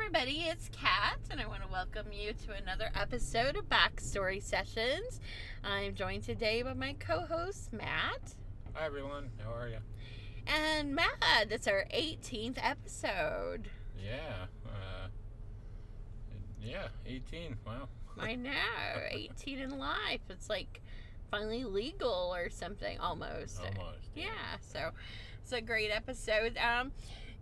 everybody, it's Kat, and I want to welcome you to another episode of Backstory Sessions. I'm joined today by my co host, Matt. Hi everyone, how are you? And Matt, it's our 18th episode. Yeah, uh, yeah, 18. Wow. I know, 18 in life. It's like finally legal or something, almost. Almost. Yeah, so it's a great episode. Um,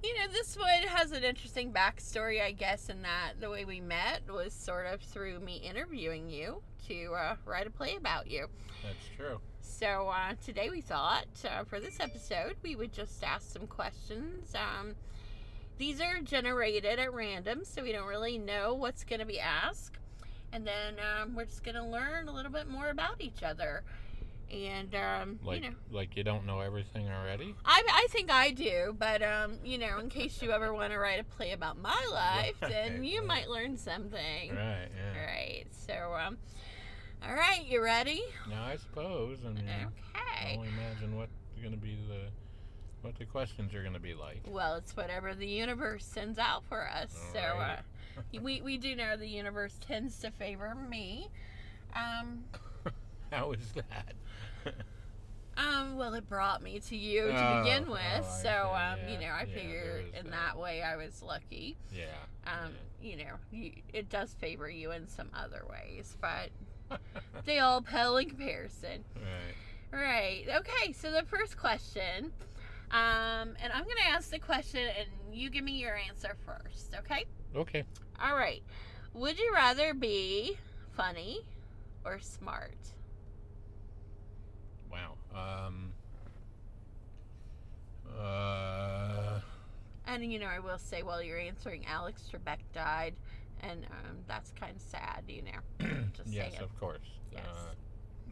you know, this one has an interesting backstory, I guess, in that the way we met was sort of through me interviewing you to uh, write a play about you. That's true. So uh, today we thought uh, for this episode we would just ask some questions. Um, these are generated at random, so we don't really know what's going to be asked. And then um, we're just going to learn a little bit more about each other. And, um, Like, you know, like you don't know everything already. I, I think I do, but um, you know, in case you ever want to write a play about my life, then you Right. might learn something. Right. Yeah. Right. So, um, all right, you ready? Now I suppose. I mean, I Okay. only imagine what going to be the what the questions are going to be like. Well, it's whatever the universe sends out for us. so, uh, we we do know the universe tends to favor me. Um, How is that? Um, well, it brought me to you to Oh, begin with, oh, I so see, um, you yeah, know, I yeah, there figured is in that. that way I was lucky. yeah. um, you know, you, it does favor you in some other ways, but they all pale in comparison. right. Right. Okay. So the first question, um, and I'm going to ask the question, and you give me your answer first. Okay. Okay. All right. Would you rather be funny or smart? Wow. Um. Uh. And you know, I will say while you're answering, Alex Trebek died, and um, that's kind of sad. You know. Just yes, saying. of course. Yes.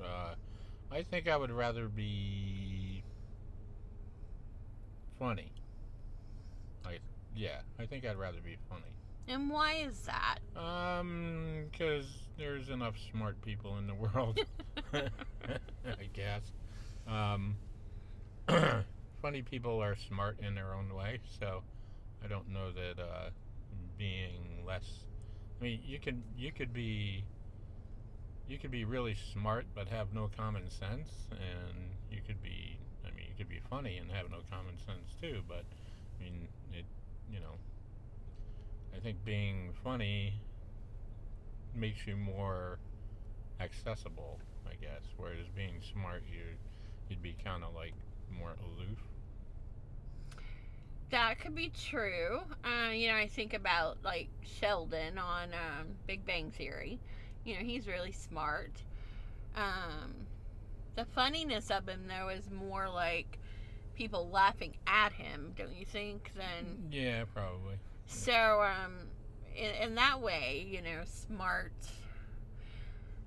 Uh, uh, I think I would rather be funny. I yeah, I think I'd rather be funny. And why is that? Um, because there's enough smart people in the world. I guess. Um, funny people are smart in their own way, so I don't know that uh, being less. I mean, you could you could be you could be really smart but have no common sense, and you could be. I mean, you could be funny and have no common sense too. But I mean, it. You know, I think being funny makes you more accessible, I guess. Whereas being smart, you you'd be kind of like more aloof. That could be true. Uh, you know, I think about like Sheldon on um, Big Bang Theory. You know, he's really smart. Um, the funniness of him, though, is more like people laughing at him, don't you think? Than Yeah, probably. So. Um, in, in that way, you know, smart.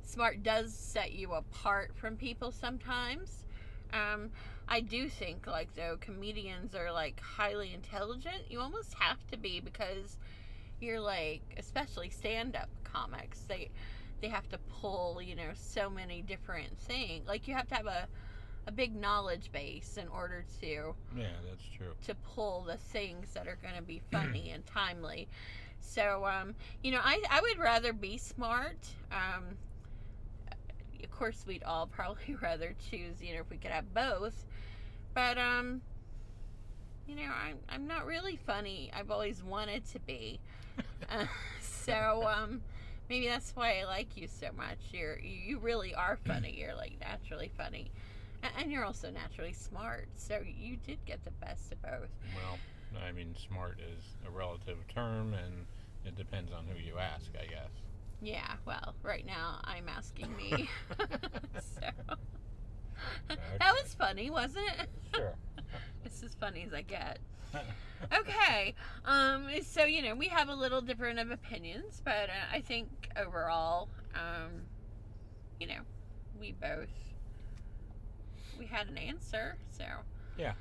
Smart does set you apart from people sometimes. Um, I do think like though comedians are like highly intelligent. You almost have to be because you're like especially stand-up comics. They they have to pull, you know, so many different things. Like you have to have a a big knowledge base in order to Yeah, that's true. to pull the things that are going to be funny and timely. So, um, you know, I, I would rather be smart. Um, of course, we'd all probably rather choose, you know, if we could have both. But, um, you know, I'm, I'm not really funny. I've always wanted to be. Uh, so, um, maybe that's why I like you so much. You're, you really are funny. You're like naturally funny. And you're also naturally smart. So you did get the best of both. Well, I mean, smart is a relative term, and it depends on who you ask, I guess. Yeah, well, right now I'm asking me. so that was funny, wasn't it? Sure. it's as funny as I get. Okay, um, so you know we have a little different of opinions, but uh, I think overall, um, you know, we both we had an answer. So Yeah.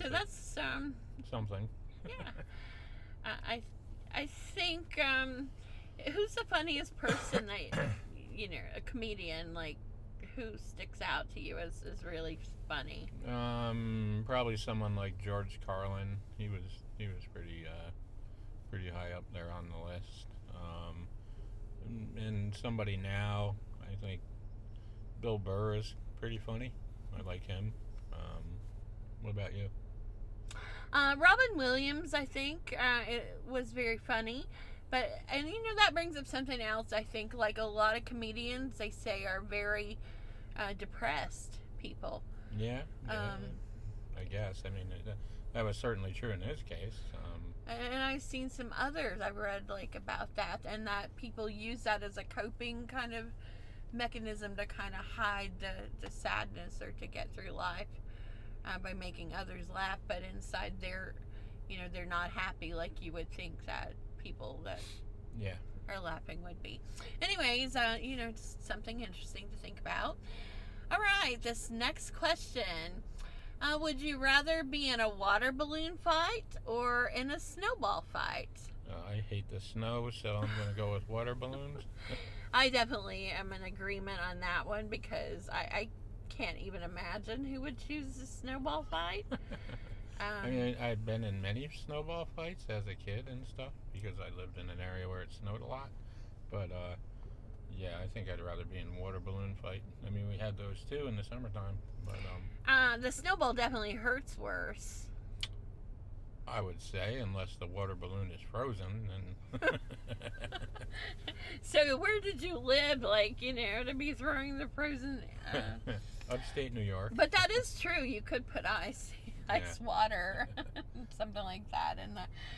so that's um, something. yeah. Uh, I I think um, who's the funniest person that you know a comedian like who sticks out to you as, as really funny? Um, probably someone like George Carlin. He was he was pretty uh, pretty high up there on the list. Um, and, and somebody now, I think Bill Burr is pretty funny. I like him. Um, what about you? Uh, Robin Williams, I think, uh, it was very funny. But, and you know, that brings up something else. I think, like a lot of comedians, they say are very uh, depressed people. Yeah. yeah Um, I guess. I mean, that, that was certainly true in his case. Um, And I've seen some others I've read like about that, and that people use that as a coping kind of mechanism to kind of hide the, the sadness or to get through life uh, by making others laugh, but inside they're, you know, they're not happy like you would think that people that yeah. are laughing would be. Anyways, uh, you know, just something interesting to think about. All right, this next question. Uh, would you rather be in a water balloon fight or in a snowball fight? Uh, I hate the snow, so I'm going to go with water balloons. I definitely am in agreement on that one because I, I can't even imagine who would choose a snowball fight. Um, I mean, I've been in many snowball fights as a kid and stuff because I lived in an area where it snowed a lot. But uh, yeah, I think I'd rather be in water balloon fight. I mean, we had those too in the summertime, but um, uh, the snowball definitely hurts worse. I would say unless the water balloon is frozen, then So where did you live, like you know, to be throwing the frozen? Uh, upstate New York. but that is true. You could put ice, ice water, something like that, and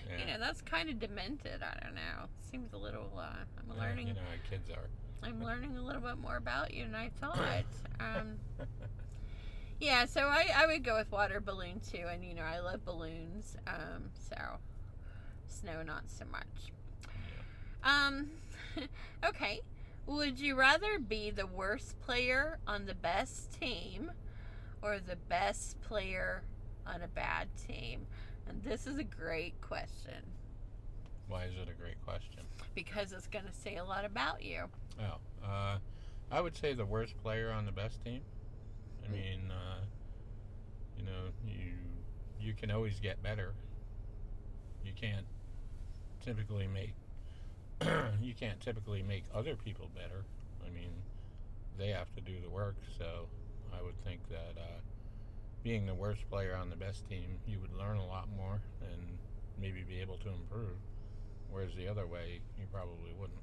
Yeah. you know that's kind of demented. I don't know. Seems a little. Uh, I'm Yeah, learning. you know how kids are. I'm learning a little bit more about you than I thought. Um, yeah, so I, I would go with water balloon too, and you know I love balloons. Um, so snow not so much. Um, okay. Would you rather be the worst player on the best team, or the best player on a bad team? And this is a great question Why is it a great question? because it's going to say a lot about you. Oh, uh, I would say the worst player on the best team. I Mm. mean, uh, you know, you you can always get better. You can't typically make you can't typically make other people better. I mean, they have to do the work. So I would think that uh, being the worst player on the best team, you would learn a lot more and maybe be able to improve. Whereas the other way, you probably wouldn't.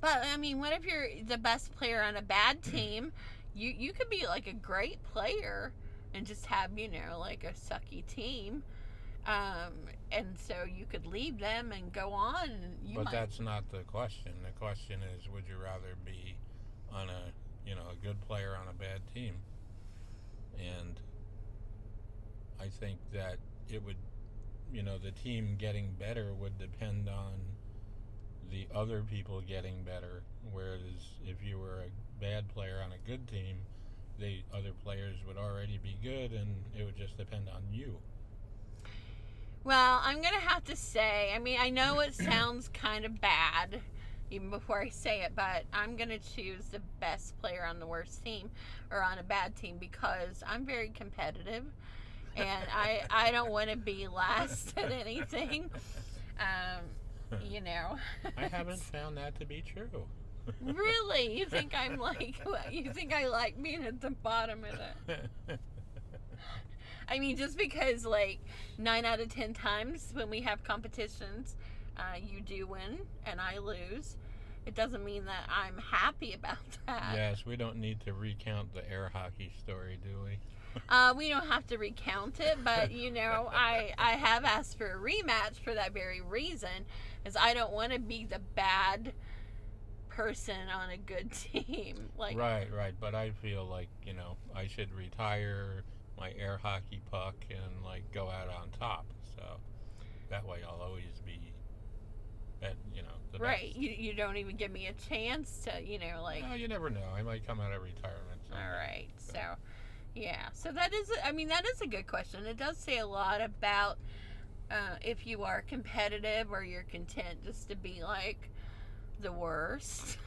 But I mean, what if you're the best player on a bad team? You you could be like a great player and just have you know like a sucky team, um, and so you could leave them and go on. You but might, that's not the question. The question is, would you rather be on a you know a good player on a bad team? And I think that it would, you know, the team getting better would depend on the other people getting better. Whereas if you were a bad player on a good team, the other players would already be good, and it would just depend on you. Well, I'm gonna have to say. I mean, I know it sounds kind of bad, even before I say it, but I'm gonna choose the best player on the worst team or on a bad team because I'm very competitive, and I I don't want to be last at anything. Um, you know. I haven't found that to be true. Really, you think I'm like you think I like being at the bottom of it? I mean, just because like nine out of ten times when we have competitions, uh, you do win and I lose. It doesn't mean that I'm happy about that. yes, we don't need to recount the air hockey story, do we? Uh, we don't have to recount it, but you know, I I have asked for a rematch for that very reason, is I don't want to be the bad person on a good team. Like, right, right. But I feel like you know I should retire my air hockey puck and like go out on top. So that way I'll always be, at, you know, the right? best. You you don't even give me a chance to, you know, like. Well, you never know. I might come out of retirement. All someday. right. So, yeah. So that is, I mean, that is a good question. It does say a lot about uh, if you are competitive or you're content just to be like the worst.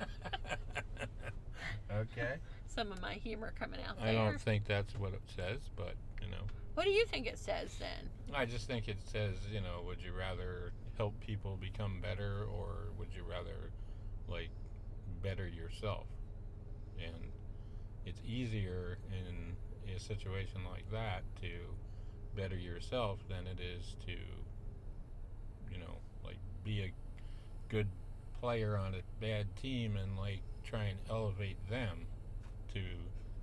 okay. Some of my humor coming out there. I don't think that's what it says, but you know. What do you think it says then? I just think it says, you know, would you rather help people become better or would you rather, like, better yourself? And it's easier in a situation like that to better yourself than it is to, you know, like, be a good player on a bad team and, like, try and elevate them to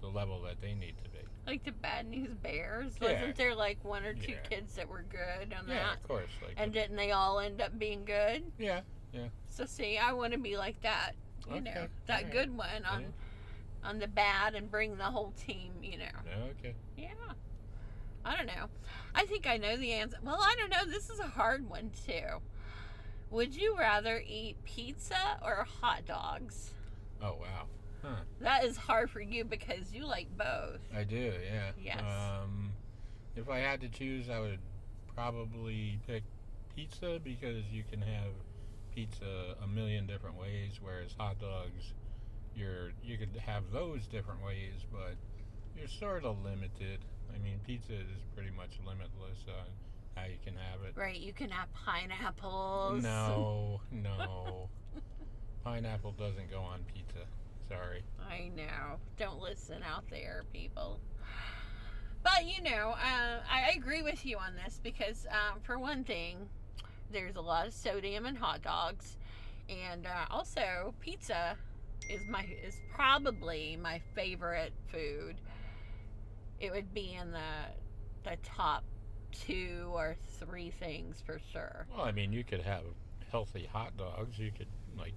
the level that they need to be. Like the Bad News Bears? Yeah. Wasn't there like one or two Yeah. kids that were good on Yeah, that? of course. Like, And didn't they all end up being good? yeah, yeah. So see, I want to be like that. You know, that alright. good one on Yeah. on the bad and bring the whole team. You know. okay. Yeah. I don't know. I think I know the answer. Well, I don't know. This is a hard one too. Would you rather eat pizza or hot dogs? Oh, wow. Huh. That is hard for you because you like both. I do, yeah. Yes. Um, if I had to choose, I would probably pick pizza because you can have pizza a million different ways, whereas hot dogs, you're you could have those different ways, but you're sort of limited. I mean, pizza is pretty much limitless on how you can have it. Right, you can have pineapples. No, no. Pineapple doesn't go on pizza. Sorry. I know. Don't listen out there, people. But you know, uh, I agree with you on this because, um, for one thing, there's a lot of sodium in hot dogs, and uh, also pizza is my is probably my favorite food. It would be in the the top two or three things for sure. Well, I mean, you could have healthy hot dogs. You could like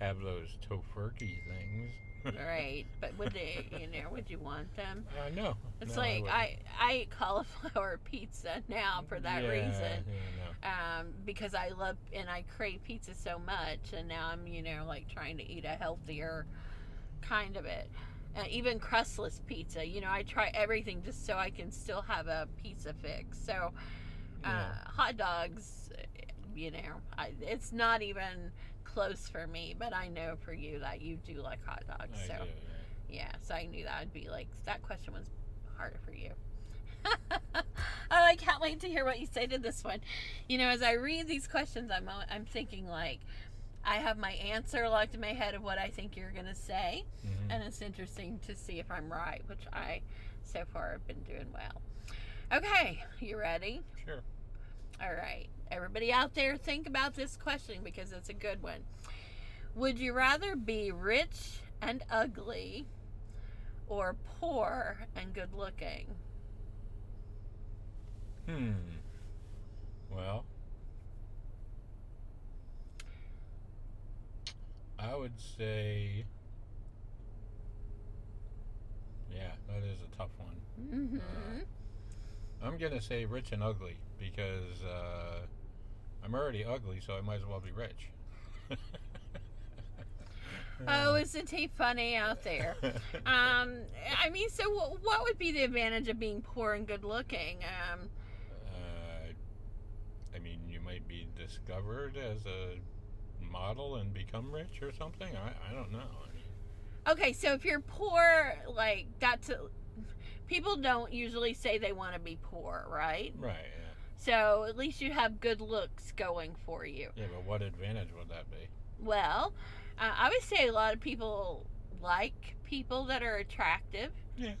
have those Tofurky things. Right, but would they, you know, would you want them? Uh, no. It's no, like wouldn't. I, I eat cauliflower pizza now for that Yeah, reason. yeah, Um, because I love and I crave pizza so much, and now I'm, you know, like trying to eat a healthier kind of it. Uh, even crustless pizza, you know, I try everything just so I can still have a pizza fix. So, uh, Yeah. hot dogs, you know, I, it's not even close for me, but I know for you that you do like hot dogs. I so. do, yeah. Yeah, so I knew that would be like that question was harder for you. oh, I can't wait to hear what you say to this one. You know, as I read these questions, I'm I'm thinking like I have my answer locked in my head of what I think you're gonna say, Mhm. and it's interesting to see if I'm right, which I so far have been doing well. Okay, you ready? Sure. All right. Everybody out there, think about this question because it's a good one. Would you rather be rich and ugly or poor and good looking? Hmm. Well, I would say, yeah, that is a tough one. Mm-hmm. I'm gonna say rich and ugly because uh, I'm already ugly, so I might as well be rich. Oh, isn't he funny out there? Um, I mean, so wh- what would be the advantage of being poor and good looking? Um, Uh, I mean, you might be discovered as a model and become rich or something. I, I don't know. Okay, so if you're poor, like that's a, people don't usually say they want to be poor, right? right. Yeah. So at least you have good looks going for you. yeah, but what advantage would that be? Well, uh, I would say a lot of people like people that are attractive. Yeah.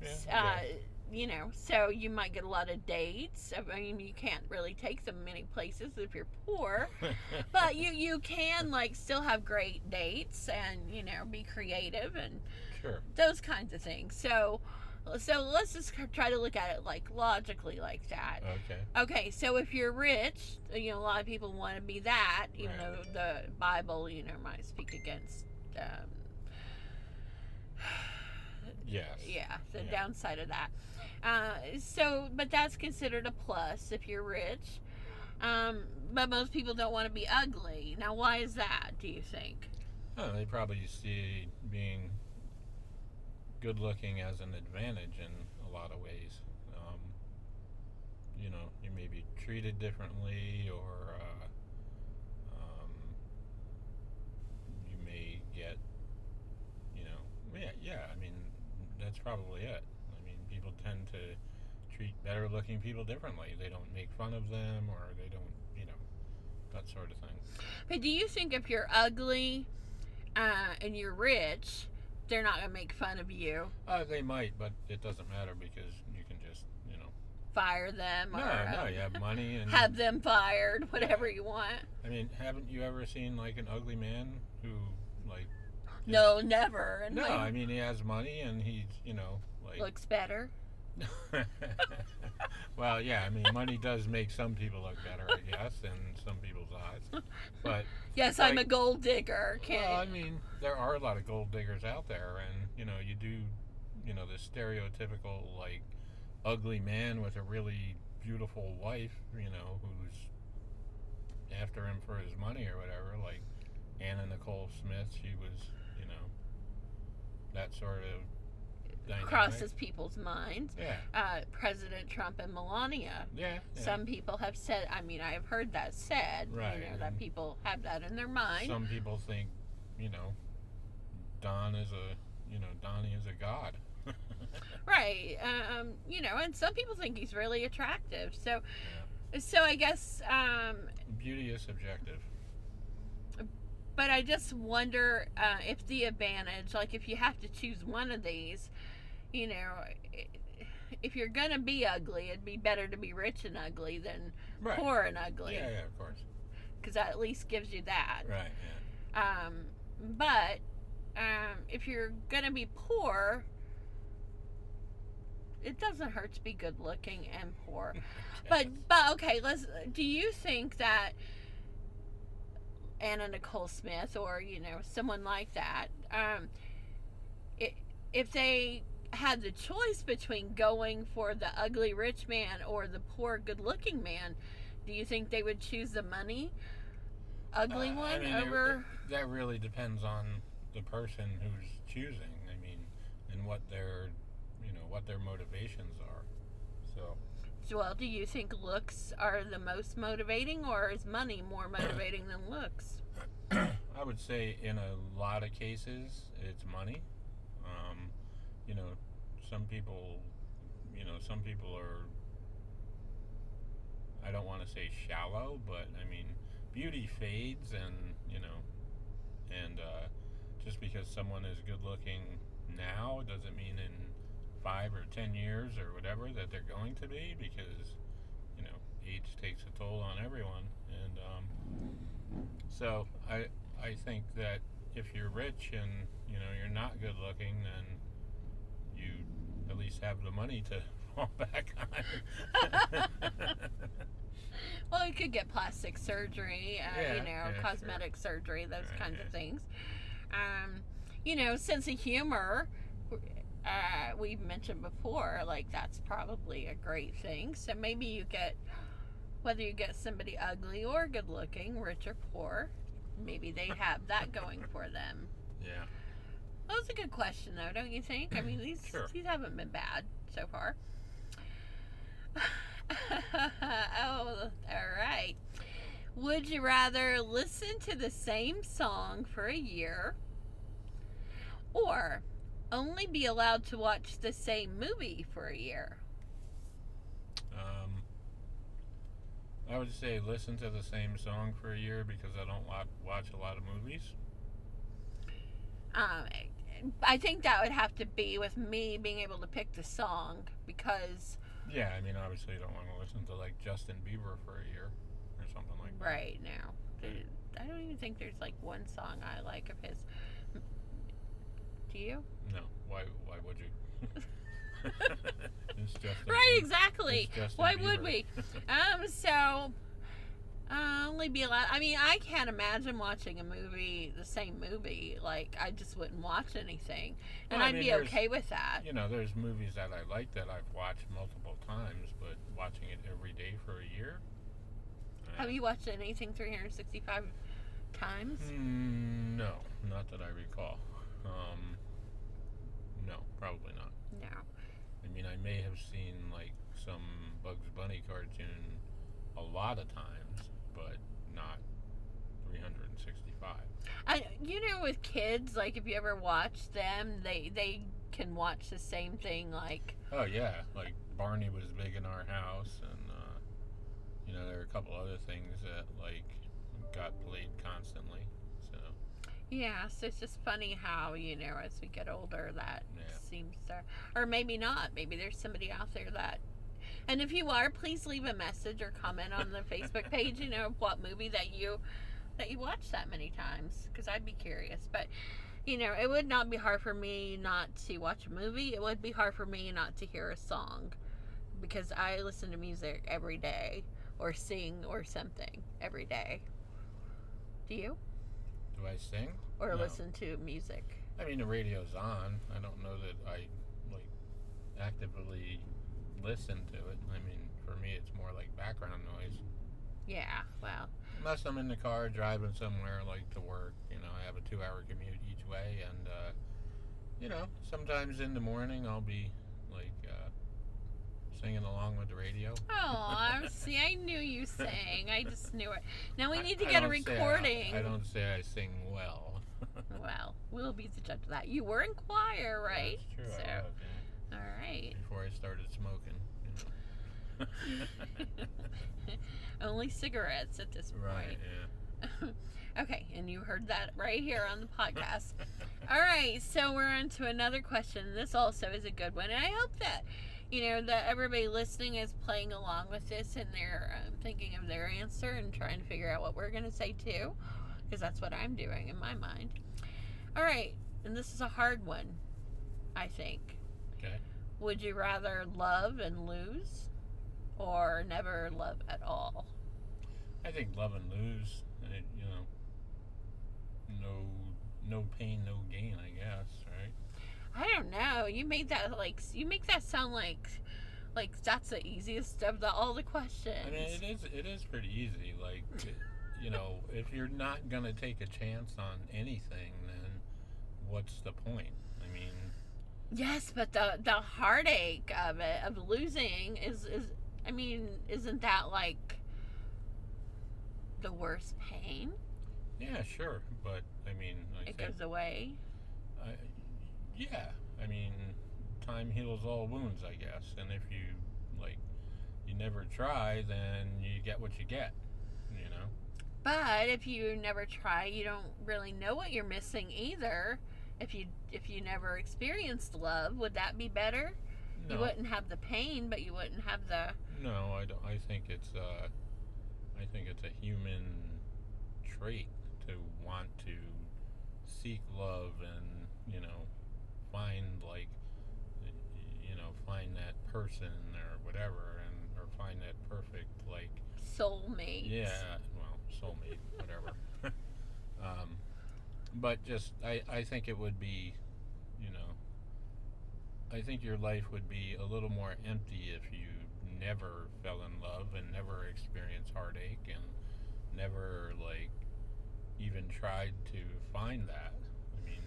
Yeah. Uh, you know, so you might get a lot of dates. I mean, you can't really take them many places if you're poor, but you you can like still have great dates and you know be creative and sure. those kinds of things. So, so let's just try to look at it like logically like that. Okay. Okay, so if you're rich, you know, a lot of people want to be that, even Right. though the Bible, you know, might speak against, um, Yes. yeah, the Yeah. downside of that. Uh, so, but that's considered a plus if you're rich. Um, but most people don't want to be ugly. Now, why is that, do you think? Oh, they probably see being good looking as an advantage in a lot of ways. Um, you know, you may be treated differently, or uh, um, you may get, you know, yeah, yeah. I mean, that's probably it. I mean, people tend to treat better looking people differently. They don't make fun of them or they don't, you know, that sort of thing. But do you think if you're ugly uh, and you're rich, they're not gonna make fun of you, Uh, they might, but it doesn't matter because you can just, you know. fire them, No, or no, uh, you have money and. have them fired, whatever you want? I mean, haven't you ever seen like an ugly man who, like. No, never. And No, like, I mean he has money and he's, you know, like. looks better. well, yeah, I mean money does make some people look better, I guess, in some people's eyes. But Yes, I'm a gold digger. Okay. well, I mean, there are a lot of gold diggers out there, and you know, you do, you know, the stereotypical like ugly man with a really beautiful wife, you know, who's after him for his money or whatever. Like Anna Nicole Smith, she was, you know, that sort of dynamic. crosses people's minds. Yeah, Uh, President Trump and Melania. yeah. yeah. Some people have said. I mean, I have heard that said. Right, You know that people have that in their mind. Some people think, you know, Don is a, you know, Donnie is a god. Right. Um, you know, and some people think he's really attractive. So, so I guess. Um, Beauty is subjective. but I just wonder uh, if the advantage, like if you have to choose one of these, you know, if you're gonna be ugly, it'd be better to be rich and ugly than Right. poor and ugly, Yeah, yeah, of course. because that at least gives you that. Right. Yeah. Um, but um, if you're gonna be poor, it doesn't hurt to be good looking and poor. But but okay, let's. Do you think that Anna Nicole Smith or you know someone like that, um, i if they had the choice between going for the ugly rich man or the poor good looking man, do you think they would choose the money ugly Uh, I one mean, it- over? that really depends on the person who's choosing. I mean, and what their, you know, what their motivations are. So. Well, do you think looks are the most motivating, or is money more motivating than looks? I would say in a lot of cases it's money. Um, you know, some people, you know, some people are. I don't want to say shallow, but I mean, beauty fades, and you know, and uh, just because someone is good looking now doesn't mean in five or ten years or whatever that they're going to be, because you know, age takes a toll on everyone, and um, so I I think that if you're rich and you know you're not good looking, then you at least have the money to fall back on. Well, you could get plastic surgery, uh, Yeah, you know, yeah, sure. cosmetic surgery, those Right, kinds yeah. of things. Um, you know, sense of humor. Uh, we've mentioned before, like that's probably a great thing. So maybe you get, whether you get somebody ugly or good looking, rich or poor, maybe they have that going for them. yeah. That was a good question, though, don't you think? I mean, these Sure. these haven't been bad so far. oh, all right. Would you rather listen to the same song for a year, or only be allowed to watch the same movie for a year? Um, I would say listen to the same song for a year because I don't wa- watch a lot of movies. Um, I think that would have to be with me being able to pick the song because Yeah, I mean, obviously, you don't want to listen to like Justin Bieber for a year or something like that. right now. I don't even think there's like one song I like of his. Do you? No, why? Why would you? Right, Bieber. exactly. Why would we? Um, so uh, only be allowed. I mean, I can't imagine watching a movie, the same movie. Like, I just wouldn't watch anything, and Well, I I'd mean, be okay with that. you know, there's movies that I like that I've watched multiple times, but watching it every day for a year. Have you watched anything 365 times? Mm, no, not that I recall. Um, no, probably not. No. I mean, I may have seen like some Bugs Bunny cartoon a lot of times, but not 365. I, you know, with kids, like if you ever watch them, they they can watch the same thing like Oh yeah, like Barney was big in our house, and uh, you know there are a couple other things that like got played constantly. So yeah, so it's just funny how, you know, as we get older that Yeah. seems to or maybe not. Maybe there's somebody out there that and if you are, please leave a message or comment on the Facebook page, you know, what movie that you that you watched that many times because I'd be curious. But you know, it would not be hard for me not to watch a movie. It would be hard for me not to hear a song because I listen to music every day or sing or something every day. Do you? do I sing? Or No. listen to music? I mean the radio's on. I don't know that I like actively listen to it. I mean for me it's more like background noise. Yeah, well, Unless I'm in the car driving somewhere like to work, you know, I have a two hour commute each way and uh you know, sometimes in the morning I'll be like uh singing along with the radio. oh, I see, I knew you sang. I just knew it. Now we need to I get a don't I- recording. I, don't say I sing well. Well, we'll be the judge of that. You were in choir, right? That's true. So, I. all right. Before I started smoking. You know. Only cigarettes at this point. right. point. okay, and you heard that right here on the podcast. All right, so we're on to another question. This also is a good one, and I hope that you know that everybody listening is playing along with this and they're um, thinking of their answer and trying to figure out what we're going to say too, because that's what I'm doing in my mind. All right, and this is a hard one, I think. Okay. Would you rather love and lose, or never love at all? I think love and lose. You know. No, no pain, no gain. I guess. Right. I don't know. You made that like you make that sound like like that's the easiest of the all the questions. I mean, it is. It is pretty easy. Like, you know, if you're not gonna take a chance on anything, then what's the point? I yes, but the the heartache of it of losing is is I mean, isn't that like the worst pain? yeah, sure, but I mean, I It think, goes away. I, yeah, I mean, time heals all wounds, I guess. And if you like, you never try, then you get what you get. You know. But if you never try, you don't really know what you're missing either. If you if you never experienced love, would that be better? You wouldn't have the pain, but you wouldn't have the no, I don't. I think it's uh, I think it's a human trait to want to seek love and you know find like you know find that person or whatever and or find that perfect like soulmate. Yeah, well, soulmate, whatever. um, but just, I, I think it would be, you know, I think your life would be a little more empty if you never fell in love and never experienced heartache and never, like, even tried to find that. I mean,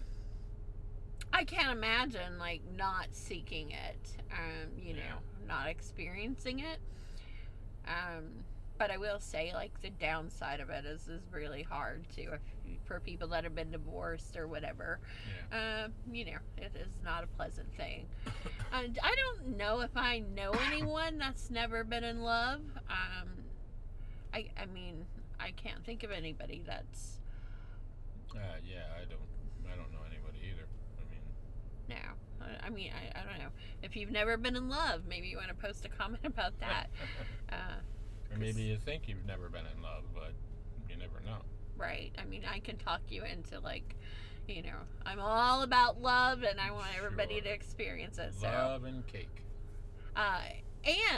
I can't imagine like not seeking it, um, you Yeah. know, not experiencing it. Um, but I will say, like, the downside of it is is really hard to for people that have been divorced or whatever. yeah. Um, you know, it is not a pleasant thing. And I don't know if I know anyone that's never been in love. Um, I, I mean, I can't think of anybody that's Uh, yeah, I don't, I don't know anybody either. I mean, No. I- I mean, I, I don't know. If you've never been in love, maybe you want to post a comment about that. Uh, or maybe you think you've never been in love, but you never know. right. I mean, I can talk you into, like, you know, I'm all about love and I want everybody to experience it. So, Love and cake. uh,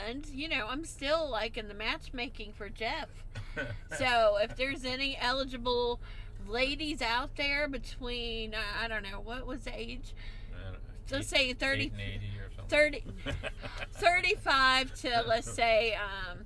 and, you know, I'm still, like, in the matchmaking for Jeff. So, if there's any eligible ladies out there between, uh, I don't know, what was the age? Know, Let's eight- say 30, eight and 80 or something. 30, 35 to, let's say, um,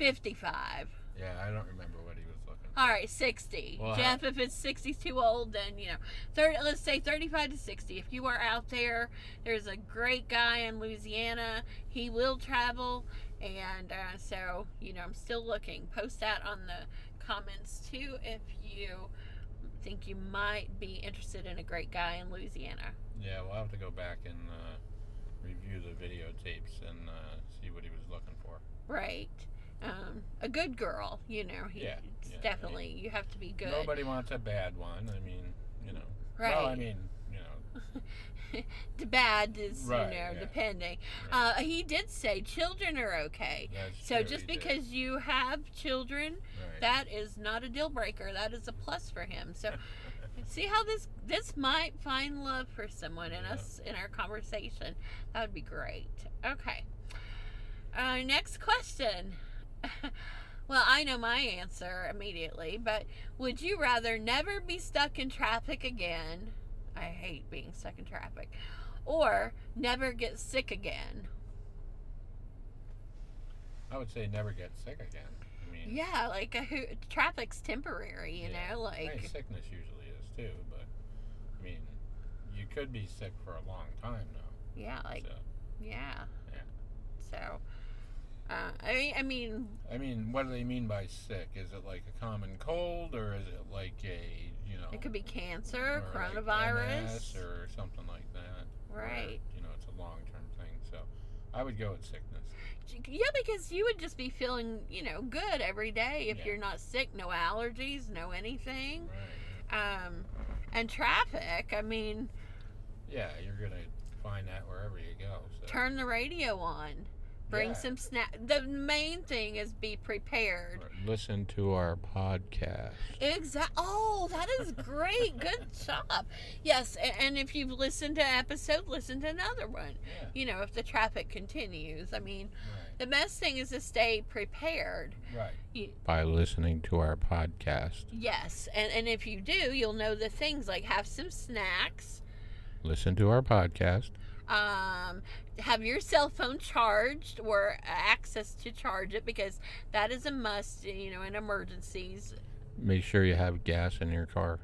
55. yeah, I don't remember what he was looking. For. All right, 60. Well, Jeff, if it's 60 too old, then, you know, 30, let's say 35 to 60. If you are out there, there's a great guy in Louisiana. He will travel. And uh, so, you know, I'm still looking. Post that on the comments too if you think you might be interested in a great guy in Louisiana. Yeah, we'll have to go back and uh, review the videotapes and uh, see what he was looking for. Right. Um, a good girl, you know. He, Yeah, yeah, I definitely, you have to be good. Nobody wants a bad one. I mean, you know. right. Well, I mean, you know. the bad is, Right, you know, yeah. depending. Uh, he did say children are okay. That's So true, just he did. because you have children, Right. that is not a deal breaker. That is a plus for him. So see how this this might find love for someone in Yeah. us in our conversation. That would be great. Okay. Uh, next question. well, I know my answer immediately, but would you rather never be stuck in traffic again? I hate being stuck in traffic. Or never get sick again. I would say never get sick again. I mean, Yeah, like a, who, traffic's temporary, you Yeah. know, I mean, like sickness usually is too, but I mean, you could be sick for a long time though. yeah, like so, yeah. Yeah. So, uh, I mean, I mean, I mean, what do they mean by sick? Is it like a common cold, or is it like a you know, it could be cancer, or like coronavirus, MS or something like that? right? you know, it's a long term thing. So, I would go with sickness. Yeah, because you would just be feeling, you know, good every day if Yeah. you're not sick, no allergies, no anything. Right. Um, and traffic, I mean, Yeah, you're gonna find that wherever you go. So. turn the radio on, bring Yeah. some snack. The main thing is be prepared. Listen to our podcast. Exactly. Oh, that is great. Good job. Yes, and if you've listened to an episode, listen to another one. Yeah. You know, if the traffic continues. I mean, Right. the best thing is to stay prepared. Right. You- By listening to our podcast. Yes, and and if you do, you'll know the things like have some snacks, Listen to our podcast. Um, have your cell phone charged or access to charge it because that is a must. You know, in emergencies. Make sure you have gas in your car.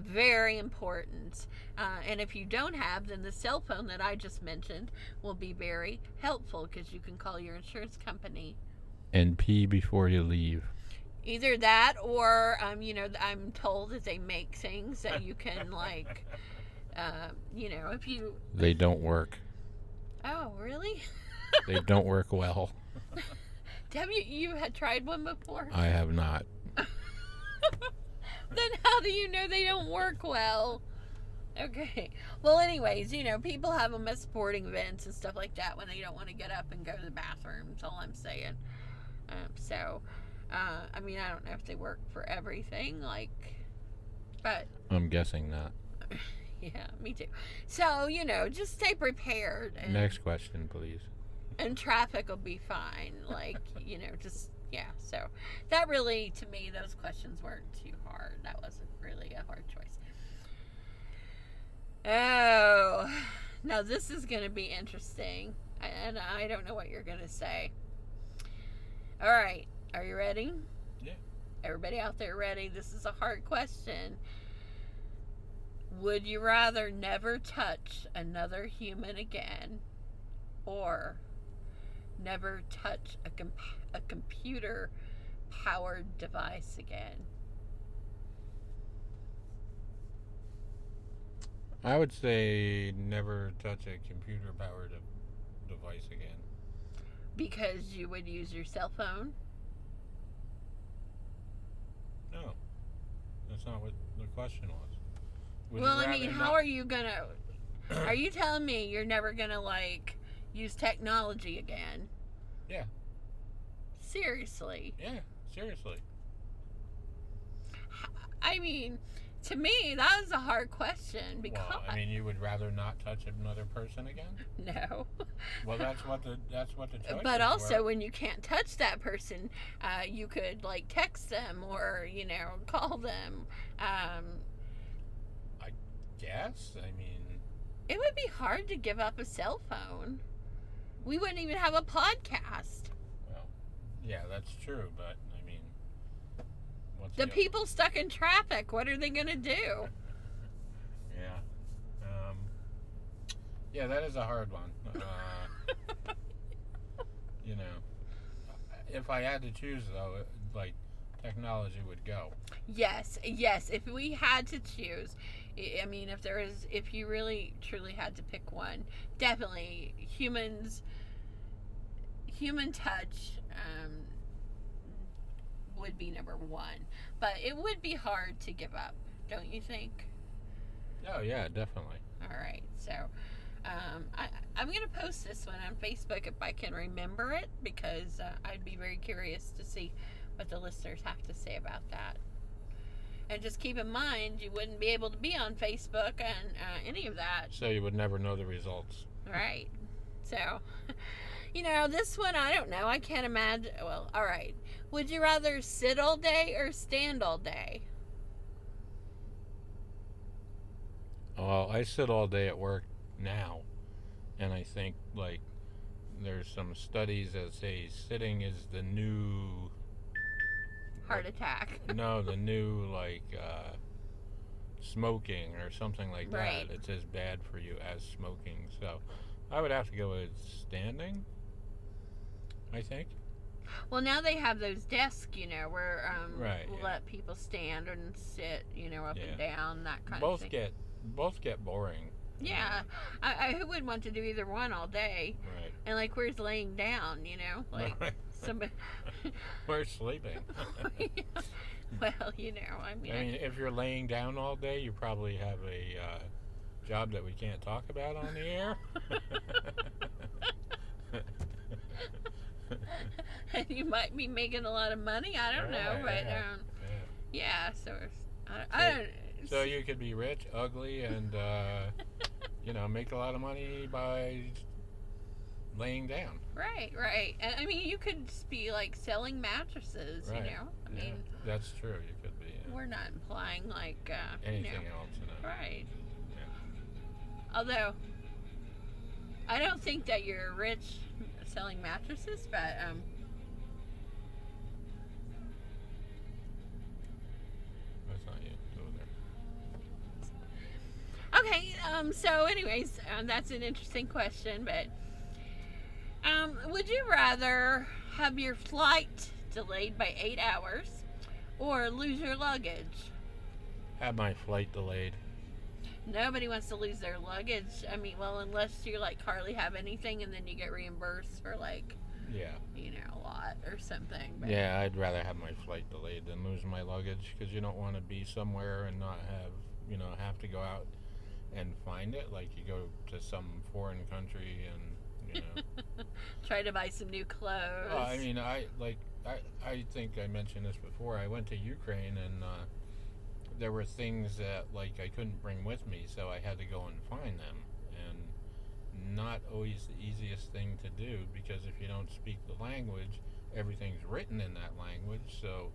very important. Uh, and if you don't have, then the cell phone that I just mentioned will be very helpful because you can call your insurance company. And pee before you leave. Either that, or um, you know, I'm told that they make things that you can like, uh, you know, if you. They don't work. Oh, really? They don't work well. Have you you had tried one before? I have not. then how do you know they don't work well? Okay. Well, anyways, you know, people have them at sporting events and stuff like that when they don't want to get up and go to the bathroom. That's all I'm saying. Um, so, uh, I mean, I don't know if they work for everything, like, but I'm guessing not. yeah, me too. So, you know, just stay prepared, and, Next question, please. and traffic will be fine. Like, you know, just yeah. So, that really, to me, those questions weren't too hard. That wasn't really a hard choice. Oh, now this is going to be interesting, and I don't know what you're going to say. All right, are you ready? Yeah. Everybody out there ready? This is a hard question. Would you rather never touch another human again or never touch a, comp- a computer powered device again? I would say never touch a computer powered device again. Because you would use your cell phone? No. That's not what the question was. Would well, I mean, how not- are you gonna? Are you telling me you're never gonna like use technology again? Yeah. Seriously. Yeah, seriously. I mean, to me, that was a hard question because Well, I mean, you would rather not touch another person again? no. Well, that's what the that's what the choice. but also, when you can't touch that person, uh, you could like text them or you know call them. Um, guess. I mean, it would be hard to give up a cell phone. We wouldn't even have a podcast. well, yeah, that's true. But I mean, what's The people stuck in traffic, what are they gonna do? Yeah. Um. Yeah, that is a hard one. Uh, you know, if I had to choose though, it- like technology would go. Yes, yes. If we had to choose, I I mean, if there is, if you really truly had to pick one, definitely humans, human touch um, would be number one. But it would be hard to give up, don't you think? Oh yeah, definitely. All right, so um, I, I'm going to post this one on Facebook if I can remember it because uh, I'd be very curious to see what the listeners have to say about that. And just keep in mind, you wouldn't be able to be on Facebook and uh, any of that, So you would never know the results. right? So, you know, this one, I don't know. I can't imagine. Well, all right. Would you rather sit all day or stand all day? Well, I sit all day at work now, and I think like there's some studies that say sitting is the new Heart attack. no, the new like uh, smoking or something like Right. that. It's as bad for you as smoking. So I would have to go with standing. I think. Well, now they have those desks, you know, where um, Right, yeah. let people stand and sit, you know, up and down, that kind of thing. both get both get boring. Know. yeah, I, I who would want to do either one all day? Right. And like, where's laying down? You know, like Right. somebody. We're sleeping. well, you know, I mean, I mean, if you're laying down all day, you probably have a uh, job that we can't talk about on the air. And you might be making a lot of money. I don't know, Yeah, but yeah, um, yeah. yeah. So I, I don't. So you could be rich, ugly, and uh, you know make a lot of money by laying down. Right, right. And I mean, you could be like selling mattresses. Right. You know, I Yeah, mean, that's true. You could be uh, we're not implying like uh, anything you know, else. Know. Right. Although, I don't think that you're rich selling mattresses, but um, okay. Um, so, anyways, uh, that's an interesting question. But um, would you rather have your flight delayed by eight hours or lose your luggage? Have my flight delayed. Nobody wants to lose their luggage. I mean, well, unless you like hardly have anything, and then you get reimbursed for like Yeah. you know a lot or something. But Yeah, I'd rather have my flight delayed than lose my luggage because you don't want to be somewhere and not have, you know, have to go out and find it. Like you go to some foreign country and, you know. try to buy some new clothes. well, I mean, I like I I think I mentioned this before. I went to Ukraine and uh, there were things that like I couldn't bring with me, so I had to go and find them. And not always the easiest thing to do because if you don't speak the language, everything's written in that language. So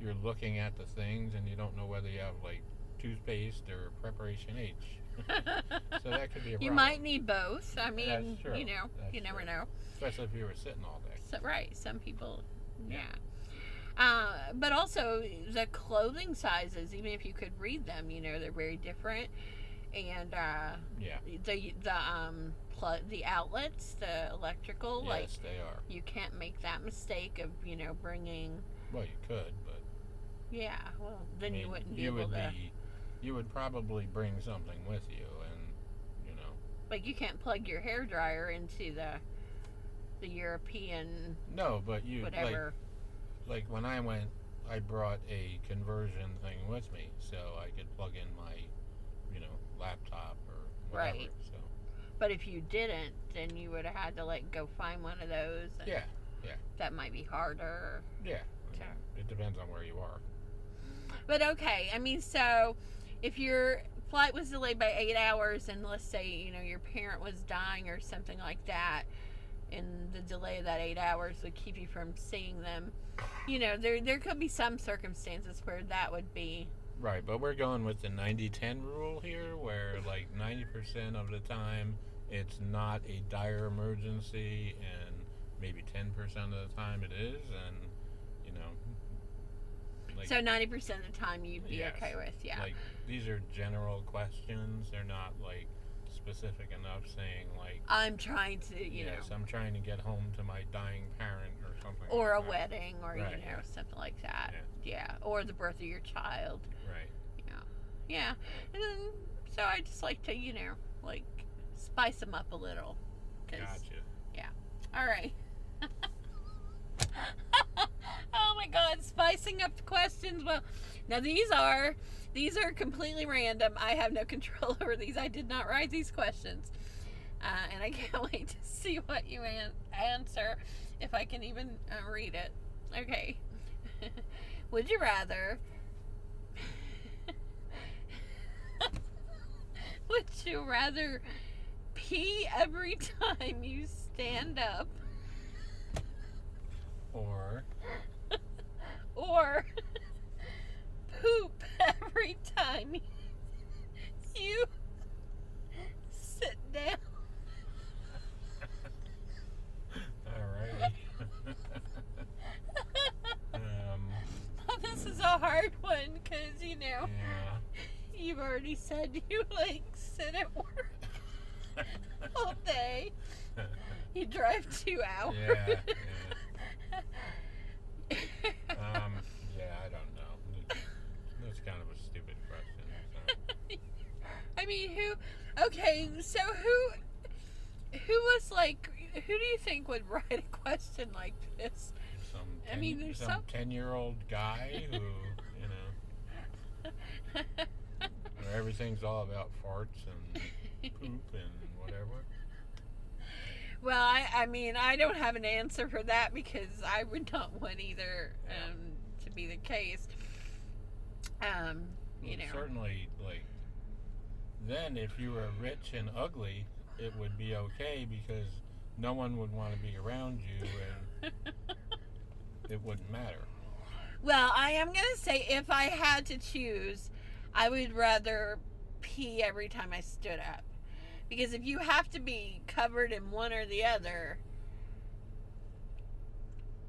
you're looking at the things and you don't know whether you have like toothpaste or preparation H. So that could be a you might need both. I mean, you know, That's you never true. know. Especially if you were sitting all day. So, right, some people, yeah. Yeah. Uh, but also the clothing sizes, even if you could read them, you know, they're very different. And uh, Yeah. the the um pl- the outlets, the electrical, yes, like they are. you can't make that mistake of you know bringing. Well, you could, but Yeah, well, then I you wouldn't be you able would to. be, you would probably bring something with you, and you know, But you can't plug your hair dryer into the the European no, but you whatever. like like when I went, I brought a conversion thing with me, so I could plug in my, you know, laptop or whatever. Right. So But if you didn't, then you would have had to like go find one of those. And yeah, That might be harder. yeah. Mean, it depends on where you are. But okay, I mean, so if your flight was delayed by eight hours, and let's say you know your parent was dying or something like that, and the delay of that eight hours would keep you from seeing them, you know, there there could be some circumstances where that would be. Right, but we're going with the 90-10 rule here, where like 90% of the time it's not a dire emergency, and maybe 10% of the time it is, and like, so ninety percent of the time you'd be Yes. okay with, yeah. like these are general questions. They're not like specific enough, saying like, I'm trying to, you "Yes, know, I'm trying to get home to my dying parent" or something. or a that. wedding, or Right, you know, yeah. something like that. Yeah. or the birth of your child. Right. Yeah, and then so I just like to, you know, like spice them up a little. Gotcha. Yeah. All right. oh my God, spicing up the questions. Well, now these are these are completely random. I have no control over these. I did not write these questions, uh, and I can't wait to see what you an- answer if I can even uh, read it. Okay. Would you rather? Would you rather pee every time you stand up Or or poop every time you sit down? Alrighty. um, this is a hard one because, you know, yeah. you've already said you like sit at work all day. You drive two hours. yeah, yeah. Um, yeah, I don't know. That's, that's kind of a stupid question. So. I mean, who? Okay, so who? Who was like? Who do you think would write a question like this? Some I 10, mean, there's some some- ten-year-old guy who, you know, where everything's all about farts and poop and whatever. well, I, I mean, I don't have an answer for that because I would not want either um, to be the case. Um, you Well, know, certainly, like, then if you were rich and ugly, it would be okay because no one would want to be around you and it wouldn't matter. Well, I am gonna say if I had to choose, I would rather pee every time I stood up. Because if you have to be covered in one or the other,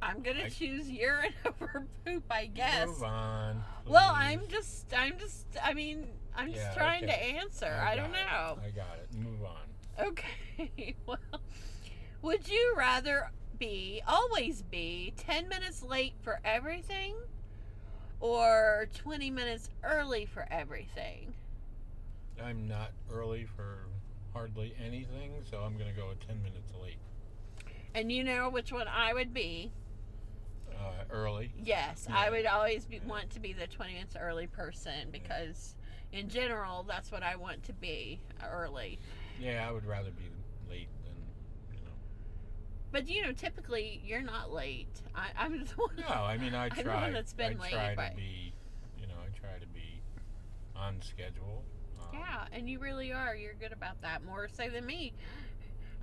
I'm gonna I- choose urine over poop, I guess. Move on. Well. I'm just, I'm just, I mean, I'm just Yeah, trying to answer. I I, don't it. know. I got it. Move on. Okay, well, would you rather be, always be, 10 minutes late for everything or 20 minutes early for everything? I'm not early for hardly anything, so I'm going to go with 10 minutes late. And you know which one I would be? Uh, early. Yes, Yeah. I would always be, Yeah. want to be the 20 minutes early person because, in general, that's what I want to be early. Yeah, I would rather be late than, you know. But you know, typically you're not late. I, I'm the one. No, I mean, I try. I'm the that's been I late, try but- to be, you know, I try to be on schedule. Um, Yeah, and you really are. You're good about that, more so than me.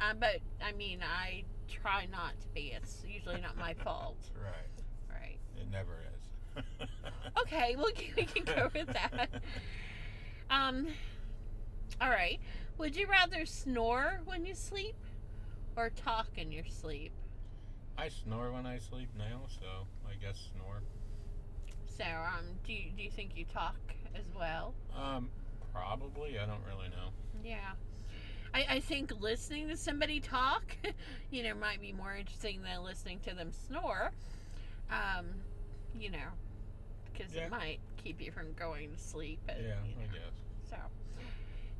Uh, but I mean, I try not to be. It's usually not my fault. Right. Right. It never is. Okay, well, we can go with that. Um. All right. Would you rather snore when you sleep, or talk in your sleep? I snore when I sleep now, so I guess snore. So, um, do you, do you think you talk as well? Um, probably. I don't really know. Yeah. I, I think listening to somebody talk, you know, might be more interesting than listening to them snore. Um, you know, because Yeah. it might keep you from going to sleep. And, Yeah, you I know, guess. So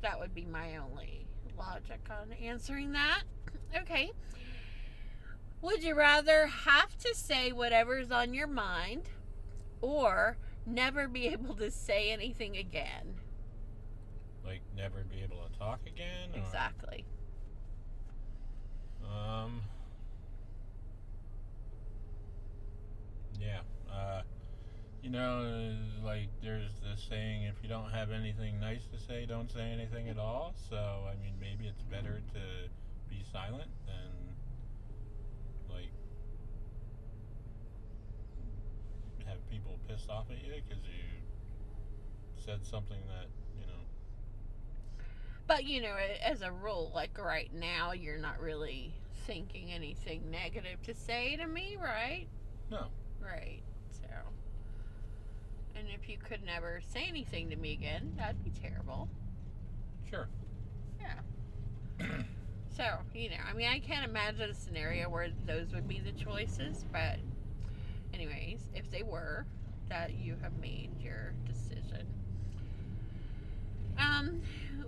that would be my only logic on answering that. Okay. Would you rather have to say whatever's on your mind or never be able to say anything again? Like never be able to talk again. Or, Exactly. Um. Yeah. Uh, you know, like there's this saying: if you don't have anything nice to say, don't say anything at all. So, I mean, maybe it's better mm-hmm. to be silent than like have people pissed off at you because you said something that you know. But you know, as a rule, like right now, you're not really thinking anything negative to say to me, right? No. Right. And if you could never say anything to me again, that'd be terrible. Sure. Yeah. So, you know, I mean, I can't imagine a scenario where those would be the choices, but, anyways, if they were, that you have made your decision. Um,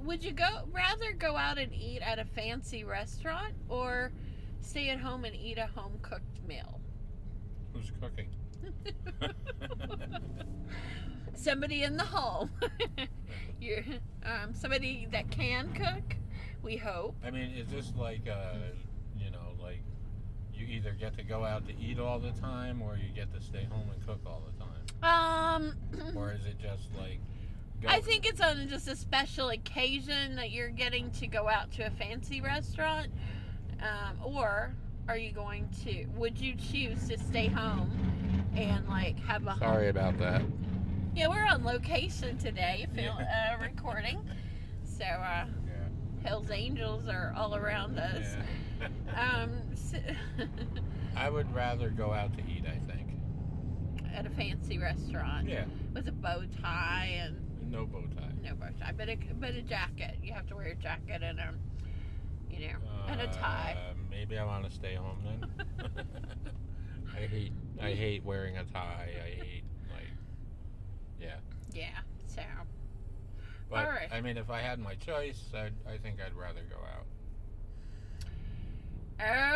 would you go rather go out and eat at a fancy restaurant or stay at home and eat a home cooked meal? Who's cooking? somebody in the home. you um, somebody that can cook. We hope. I mean, is this like, uh, you know, like you either get to go out to eat all the time or you get to stay home and cook all the time? Um, Or is it just like. Go, I think it's on just a special occasion that you're getting to go out to a fancy restaurant. Um, or are you going to? Would you choose to stay home and like have a home Sorry about that. Yeah, we're on location today, fil- uh, recording. So, uh, Yeah. Hell's Angels are all around us. yeah. Um, s I would rather go out to eat, I think. at a fancy restaurant Yeah. with a bow tie and No bow tie. no bow tie, but a but a jacket. You have to wear a jacket and a, you know, and a tie. Uh, maybe I want to stay home then. I hate I hate wearing a tie. I hate like yeah. Yeah. So, But Alright. I mean, if I had my choice, I'd, I think I'd rather go out.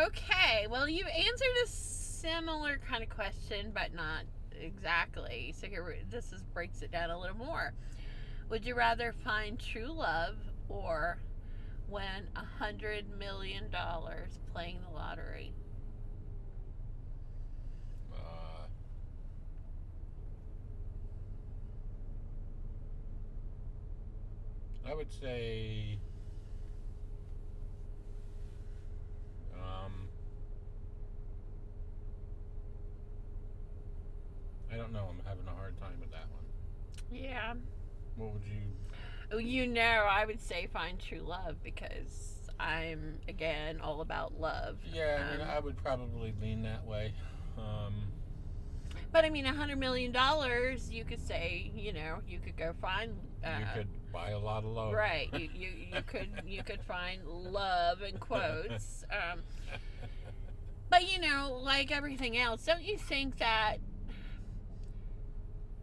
okay. Well, you answered a similar kind of question, but not exactly. So here, this is breaks it down a little more. Would you rather find true love or win a hundred million dollars playing the lottery? Uh, I would say. Um, I don't know. I'm having a hard time with that one. Yeah. What would you? Oh, You know, I would say find true love because I'm again all about love. Yeah, I mean, Um, I would probably lean that way. Um, But I mean, a hundred million dollars, you could say, you know, you could go find. Uh, you could buy a lot of love. Right. You, you you could you could find love in quotes. Um, but you know, like everything else, don't you think that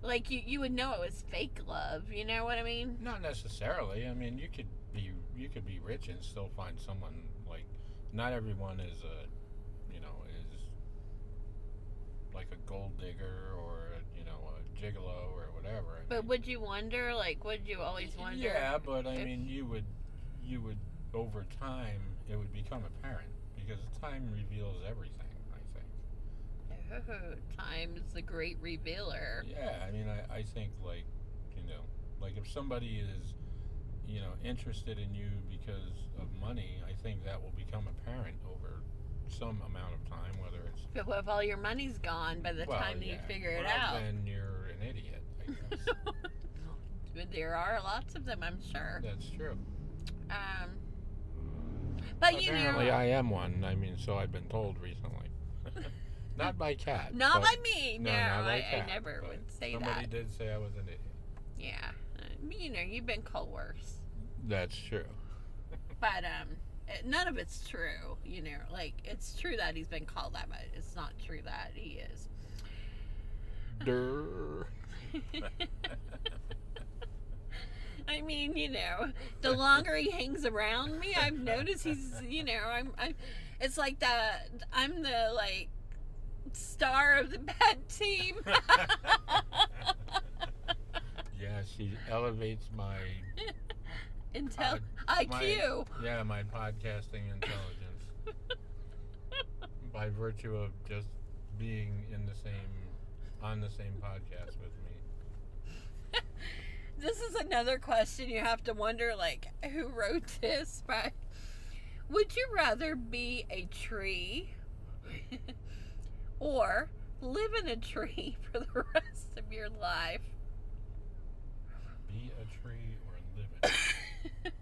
like you you would know it was fake love? You know what I mean? Not necessarily. I mean, you could be you could be rich and still find someone like. Not everyone is a, you know, is like a gold digger or a, you know a gigolo or whatever. I But mean, would you wonder? Like, would you always wonder? Yeah, but I if- mean, you would, you would over time it would become apparent because time reveals everything. I think. Oh, time is the great revealer. Yeah, I mean, I, I think like, you know, like if somebody is, you know, interested in you because of money, I think that will become apparent over some amount of time, whether it's But what if all your money's gone by the well, time you yeah, figure it well, out? Then you're an idiot. I there are lots of them, I'm sure. That's true. Um, but you Apparently, know, I am one. I mean, so I've been told recently. not by cat. not by me. No, by I, I never would say Somebody that. did say I was an idiot. Yeah, Uh, you know, you've been called worse, That's true. but um, none of it's true. You know, like it's true that he's been called that, but it's not true that he is. Durr. I mean, you know, the longer he hangs around me, I've noticed he's, you know, I'm, I'm, it's like that. I'm the like star of the bad team. yeah, she elevates my Intel uh, my- IQ. yeah my podcasting intelligence by virtue of just being in the same on the same podcast with. This is another question you have to wonder, like, who wrote this? But would you rather be a tree or live in a tree for the rest of your life? Be a tree or live in. it.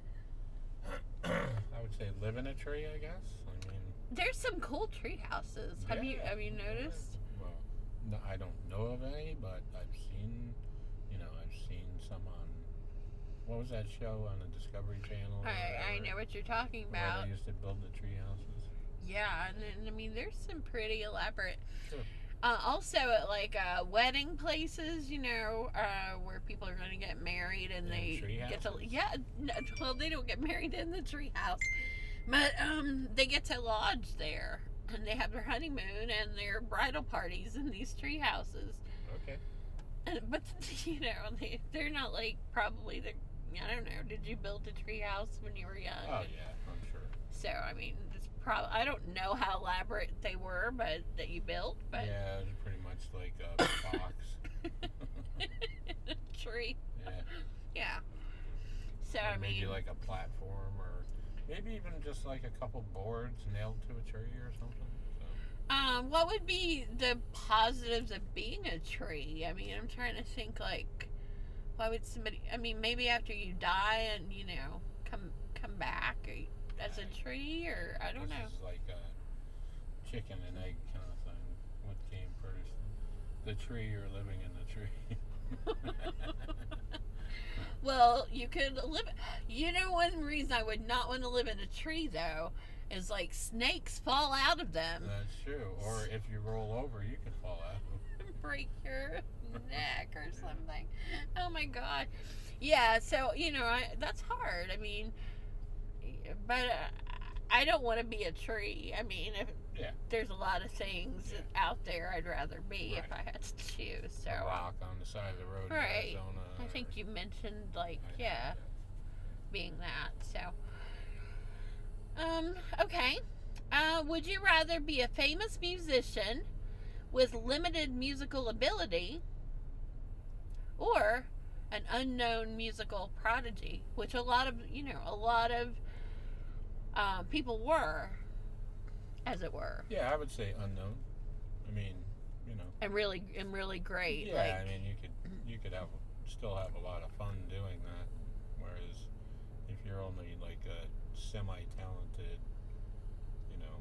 I would say live in a tree. I guess. I mean, There's some cool tree houses. Have you Yeah. have you noticed? well, no, I don't know of any, but I've seen, you know, I've seen some on what was that show on the Discovery Channel? I, I know what you're talking Where about. they used to build the tree houses. Yeah, and, then I mean, there's some pretty elaborate. Sure. Uh, also, at like uh, wedding places, you know, uh, where people are going to get married and they get to yeah. No, well, they don't get married in the tree house, but um, they get to lodge there and they have their honeymoon and their bridal parties in these tree houses. And, but you know, they they're not like probably the. I don't know. Did you build a tree house when you were young? Oh yeah, I'm sure. So I mean, it's probably I don't know how elaborate they were, but that you built, but Yeah, it's pretty much like a box. A tree, Yeah. yeah. So Or I maybe mean, like a platform, or maybe even just like a couple boards nailed to a tree or something. Um, what would be the positives of being a tree? I mean, I'm trying to think like, why would somebody? I mean, maybe after you die and you know come come back or, as a tree, or I don't this know. is like a chicken and egg kind of thing. What came first, the tree or living in the tree? Well, you could live. You know, one reason I would not want to live in a tree though is like snakes fall out of them, That's true. Or if you roll over, you can fall out. break your neck or something. Oh my god. Yeah. So you know, I, that's hard. I mean, but uh, I don't want to be a tree. I mean, if Yeah. there's a lot of things Yeah. out there I'd rather be if I had to choose. So a rock on the side of the road Right. in Arizona. I think you mentioned like I- yeah. being that. So, um, okay. Uh, would you rather be a famous musician with limited musical ability or an unknown musical prodigy, which a lot of, you know, a lot of uh, people were, as it were, Yeah, I would say unknown. I mean, you know. and really, and really great. Yeah, like, I mean, you could you could have still have a lot of fun doing that. Whereas if you're only like a semi-talented, you know,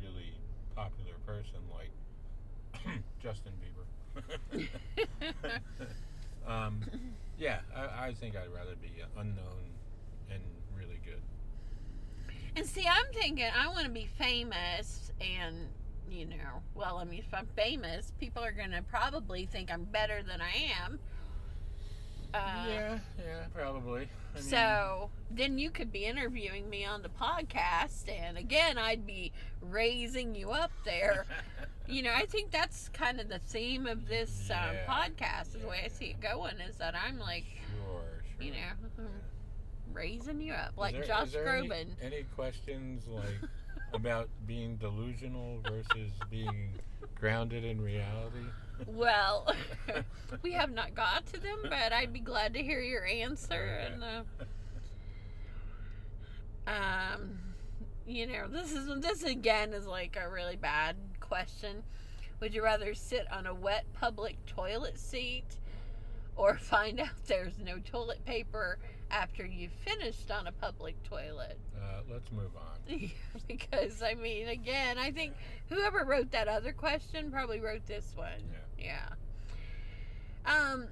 really popular person like Justin Bieber. um, yeah, I, I think I'd rather be unknown and really good. And see, I'm thinking I want to be famous, and you know, well, I mean, if I'm famous, people are gonna probably think I'm better than I am. Uh, yeah, yeah, probably. I mean, so then you could be interviewing me on the podcast, and again, I'd be raising you up there. you know, I think that's kind of the theme of this um, Yeah, podcast. Is the way I see it going is that I'm like, sure, sure. you know, raising you up, like there- Josh there any- Groban. Any, questions like about being delusional versus being grounded in reality? Well, we have not got to them, but I'd be glad to hear your answer. And uh, um, you know, this is this again is like a really bad question. Would you rather sit on a wet public toilet seat, or find out there's no toilet paper after you've finished on a public toilet? Uh, let's move on. because I mean, again, I think whoever wrote that other question probably wrote this one. Yeah. Um,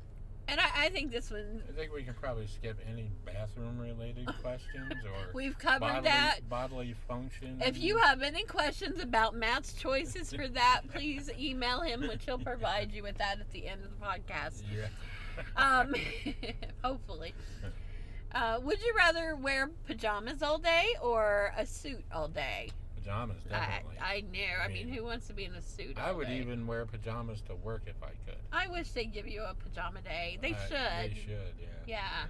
and I, I think this one I think we can probably skip any bathroom-related questions or we've covered bodily, that. bodily function. If you have any questions about Matt's choices for that, please email him, which he'll provide you with that at the end of the podcast. yeah. Um, hopefully. Uh, would you rather wear pajamas all day or a suit all day? pajamas, I, definitely. I knew. I mean, mean, who wants to be in a suit? I would day? even wear pajamas to work if I could. I wish they'd give you a pajama day. They Uh, should. They should, yeah. Yeah.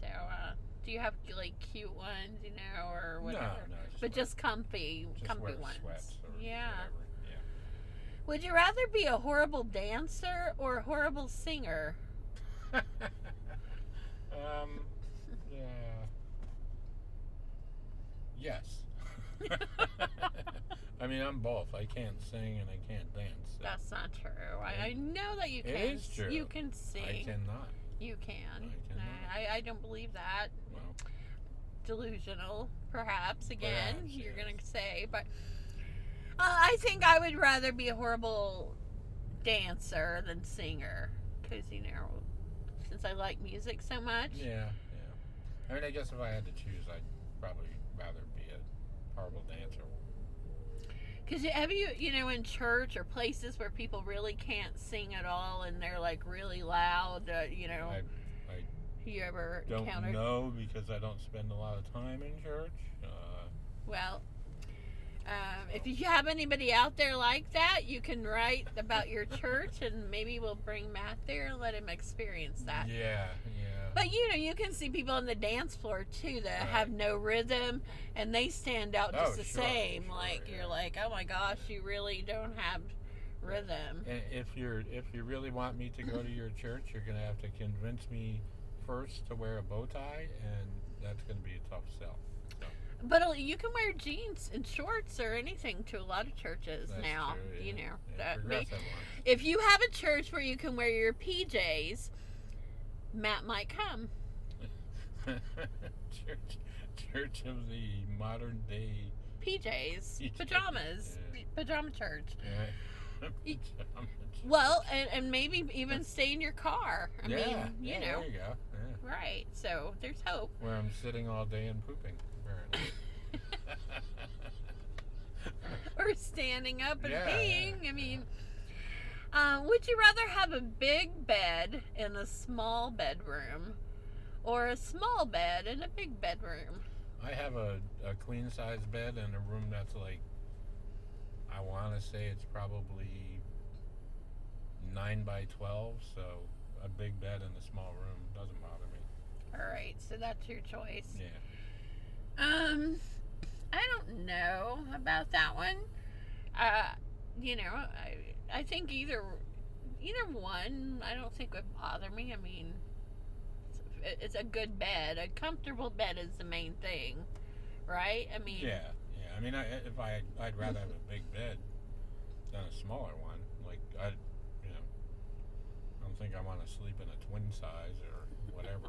So, uh, do you have like cute ones, you know, or No, whatever? no, just but wear- just comfy, just comfy ones. yeah. Yeah. Would you rather be a horrible dancer or a horrible singer? um, yeah. Yes. I mean, I'm both. I can't sing and I can't dance. so That's not true. I, I know that you can. It is true. You can sing. I cannot. You can. I cannot. I, I don't believe that. Well, Delusional, perhaps. Again, Perhaps, you're yes. gonna say, but uh, I think I would rather be a horrible dancer than singer, because you know, since I like music so much. Yeah, yeah. I mean, I guess if I had to choose, I'd probably rather horrible dancer. Because have you, you know, in church or places where people really can't sing at all and they're like really loud, uh, you know, I you ever don't encountered? know because I don't spend a lot of time in church. Uh, Well, um, if you have anybody out there like that, you can write about your church and maybe we'll bring Matt there and let him experience that. yeah, yeah. But you know, you can see people on the dance floor too that have no rhythm and they stand out Oh, just the sure, same. sure, like yeah. you're like, oh my gosh, you really don't have rhythm. And if you're if you really want me to go to your church, you're gonna have to convince me first to wear a bow tie, and that's gonna be a tough sell. But uh, you can wear jeans and shorts or anything to a lot of churches That's now. true, You know, Yeah, that may, if you have a church where you can wear your PJs, Matt might come. church, church of the modern day. PJs, PJs, pajamas, yeah. pajama church. Yeah. Pajama. Well, and, and maybe even stay in your car. I yeah, mean, you yeah, know, There you go. Yeah. right? So there's hope. Where I'm sitting all day and pooping. Or standing up and Yeah, peeing. I mean, uh, would you rather have a big bed in a small bedroom or a small bed in a big bedroom? I have a, a queen size bed in a room that's like, I want to say it's probably 9 by 12, so a big bed in a small room doesn't bother me. All right, so that's your choice. Yeah. Um, I don't know about that one. Uh, you know, I I think either either one I don't think would bother me. I mean, it's, it's a good bed. A comfortable bed is the main thing, right? I mean, Yeah, yeah. I mean, I, if I, I'd rather have a big bed than a smaller one. Like, I, you know, I don't think I want to sleep in a twin size or whatever.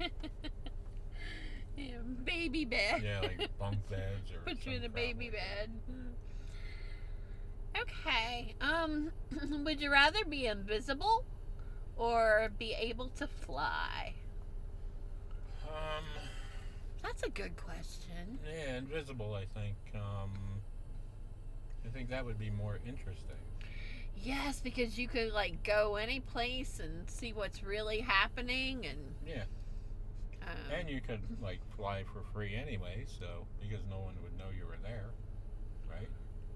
yeah, baby bed. yeah, like bunk beds or. Put you in a baby like bed. Okay. Um, would you rather be invisible or be able to fly? Um. That's a good question. Yeah, invisible. I think. Um, I think that would be more interesting. Yes, because you could like go any place and see what's really happening, and Yeah, um, and you could like fly for free anyway, so because no one would know you were there, right?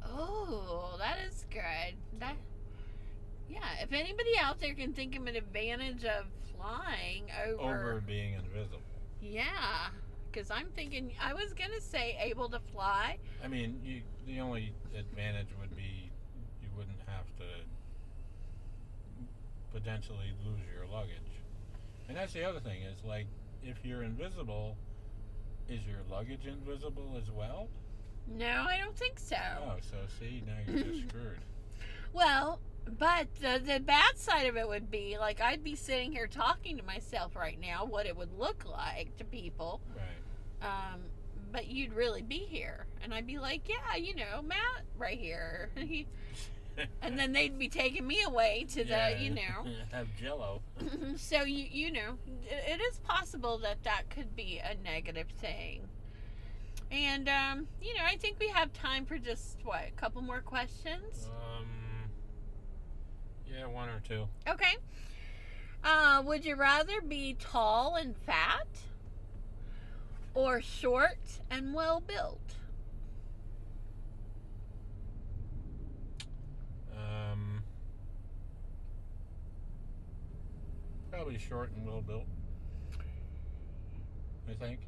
oh, that is good. That yeah. If anybody out there can think of an advantage of flying over, Over being invisible. yeah, because I'm thinking I was gonna say able to fly. I mean, you, the only advantage would be you wouldn't have to potentially lose your luggage. And that's the other thing is like if you're invisible, is your luggage invisible as well? No, I don't think so. Oh, so see, now you're just screwed. Well, but the, the bad side of it would be like I'd be sitting here talking to myself right now, what it would look like to people. Right. Um, but you'd really be here, and I'd be like, yeah, you know, Matt, right here. And then they'd be taking me away to Yeah, the, you know. have jello. so you you know, it it is possible that that could be a negative thing. And um, you know, I think we have time for just what a couple more questions. Um, yeah, one or two. Okay. Uh, would you rather be tall and fat or short and well built? Um, probably short and well built. I think.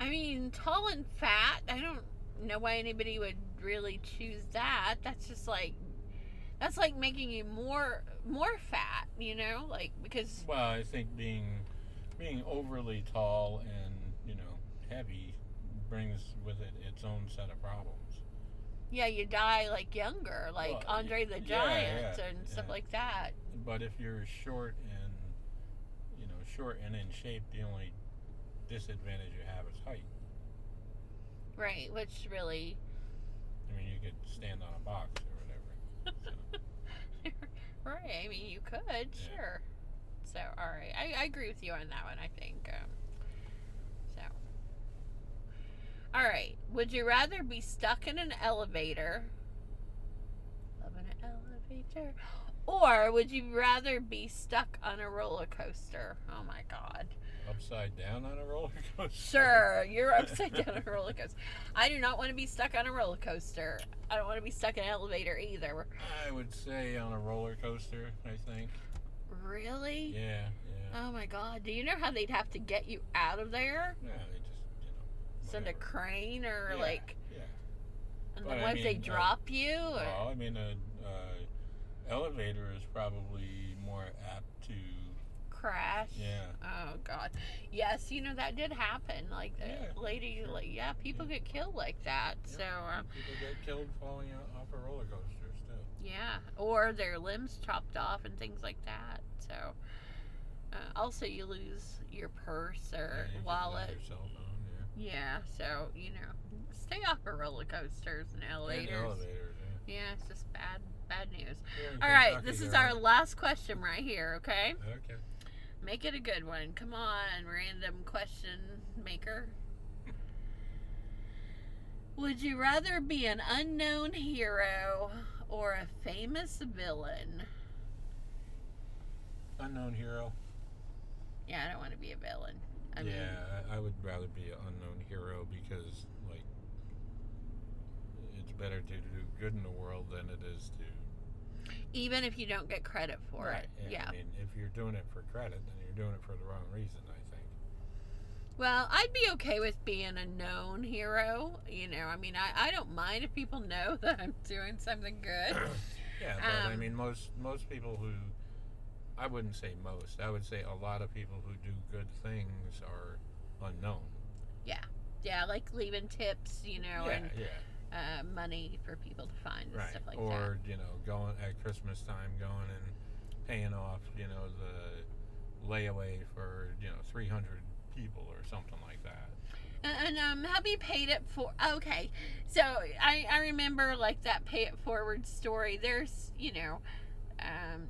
I mean, tall and fat, I don't know why anybody would really choose that. That's just like that's like making you more more fat, you know? Like because Well, I think being being overly tall and you know heavy brings with it its own set of problems. yeah, you die like younger, like Well, Andre the Giant yeah, and stuff like that. But if you're short and you know short and in shape, the only disadvantage you have is height. Right, which really I mean, you could stand on a box or whatever. So, Right, I mean you could, sure. So, all right, I, I agree with you on that one. I think. Um, so, all right. Would you rather be stuck in an elevator? Love in an elevator. Or would you rather be stuck on a roller coaster? Oh my God. Upside down on a roller coaster. Sure, you're upside down on a roller coaster. I do not want to be stuck on a roller coaster. I don't want to be stuck in an elevator either. I would say on a roller coaster. I think. Really? Yeah, yeah. Oh my God. Do you know how they'd have to get you out of there? Yeah, they just you know. Send a crane or Yeah, like. Yeah. And But then I what if they mean, uh, drop you? Or, Well, I mean, an uh, elevator is probably more apt to. crash. Yeah. Oh God. Yes, you know that did happen. Like the Yeah, lady, like yeah, people get killed like that. Yeah, So um, people get killed falling off a roller coaster too. yeah, or their limbs chopped off and things like that. So uh, also you lose your purse Yeah, or you wallet. Your cell phone, yeah. Yeah. So you know, stay off of roller coasters and And elevators. elevators, yeah. Yeah, it's just bad, bad news. In All right, this is our last question right here. Okay. Okay. Make it a good one. Come on, random question maker. Would you rather be an unknown hero or a famous villain? Unknown hero. Yeah, I don't want to be a villain. I yeah, I, I would rather be an unknown hero because, like, it's better to do good in the world than it is to. Even if you don't get credit for Right, it. Yeah. I mean, if you're doing it for credit, then you're doing it for the wrong reason. I think. Well, I'd be okay with being a known hero. You know, I mean, I, I don't mind if people know that I'm doing something good. Yeah, but I Um, mean, most most people who, I wouldn't say most, I would say a lot of people who do good things are unknown. Yeah. Yeah, like leaving tips, you know, yeah, and yeah, uh, money for people to find and right. stuff like that. or you know, going at Christmas time, going and paying off, you know, the layaway for you know 300 people or something like that. And, and um, hubby paid it for. Okay, so I I remember like that pay it forward story. There's you know, um,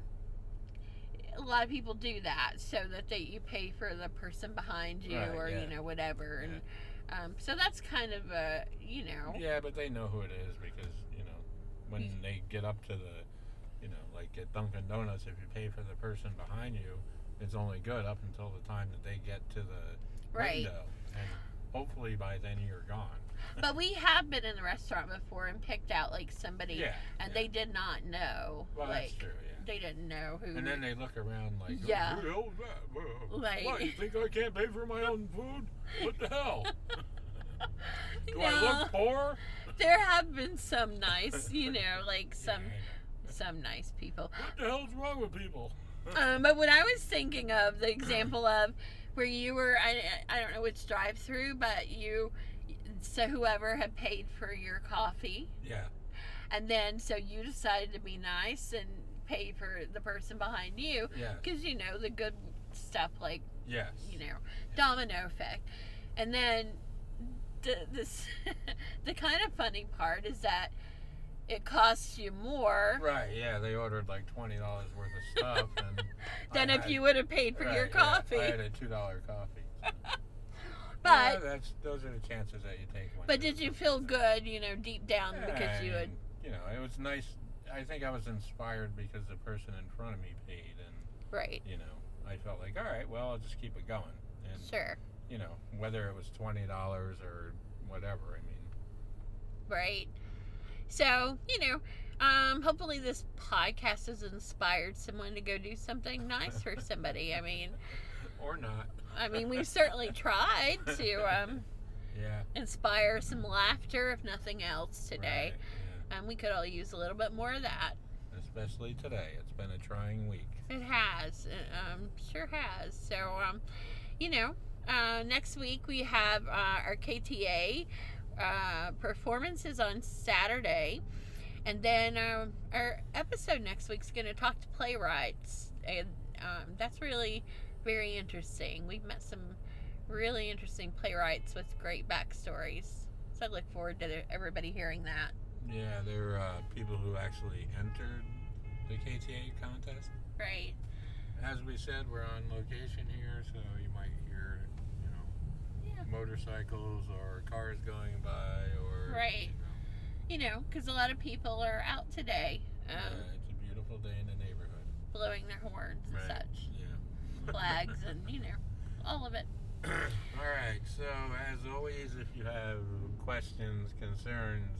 a lot of people do that so that they you pay for the person behind you Right, or yeah. you know whatever and. Um, so that's kind of a, you know, Yeah, but they know who it is because you know when He's- they get up to the, you know, like at Dunkin' Donuts, if you pay for the person behind you, it's only good up until the time that they get to the right. window, and hopefully by then you're gone. But we have been in the restaurant before and picked out like somebody, yeah, and yeah. they did not know, well, like that's true. Yeah. they didn't know who. And then they look around like, "Oh, Yeah. who the hell's that? Like- what, you think I can't pay for my own food? What the hell? Do I look poor? there have been some nice, you know, like some Yeah, know. some nice people. What the hell's wrong with people? Um, but what I was thinking of the example of where you were, I, I don't know which drive-through, but you, so whoever had paid for your coffee, Yeah, and then so you decided to be nice and pay for the person behind you. Yeah, because you know the good stuff like yes. you know domino effect, and then the this the kind of funny part is that it costs you more Right, yeah, they ordered like twenty dollars worth of stuff, and than I if had- you would have paid for your right, yeah, coffee. I had a two dollar coffee. but yeah, that's those are the chances that you take. When but did you feel good, you know, deep down Yeah, because I you had you know, it was nice. I think I was inspired because the person in front of me paid, and right? you know, I felt like, all right, well, I'll just keep it going, and Sure, you know, whether it was twenty dollars or whatever. I mean, right. So you know. Um, hopefully this podcast has inspired someone to go do something nice for somebody. I mean, or not. I mean, we've certainly tried to um, Yeah. inspire some laughter, if nothing else, today. right, And we could all use a little bit more of that. Especially today, it's been a trying week. It has, it, um, sure has. So, um, you know, uh, next week we have uh, our KTA uh, performances on Saturday, and then um, our episode next week's going to talk to playwrights, and um, that's really very interesting. We've met some really interesting playwrights with great backstories, so I look forward to everybody hearing that. Yeah, there are uh, people who actually entered the KTA contest, Right. as we said, we're on location here, so you might hear, you know, Yeah. Motorcycles or cars going by, or Right. You You know, because a lot of people are out today, um, it's a beautiful day in the neighborhood. blowing their horns and Right. such, Yeah. flags, and you know, all of it. All right. So as always, if you have questions, concerns,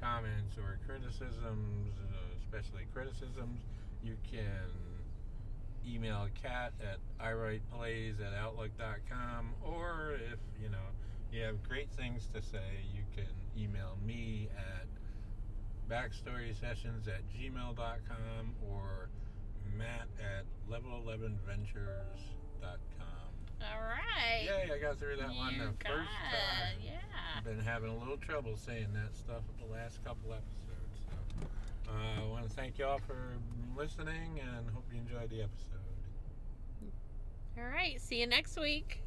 comments, or criticisms, uh, especially criticisms, you can email Kat at iWritePlays at outlook.com, or if you know you have great things to say, you can email me at backstorysessions at gmail.com or Matt at level11ventures.com. All right. Yay, I got through that one the first time. Yeah. I've been having a little trouble saying that stuff the last couple episodes. So, uh, I want to thank y'all for listening and hope you enjoyed the episode. All right. See you next week.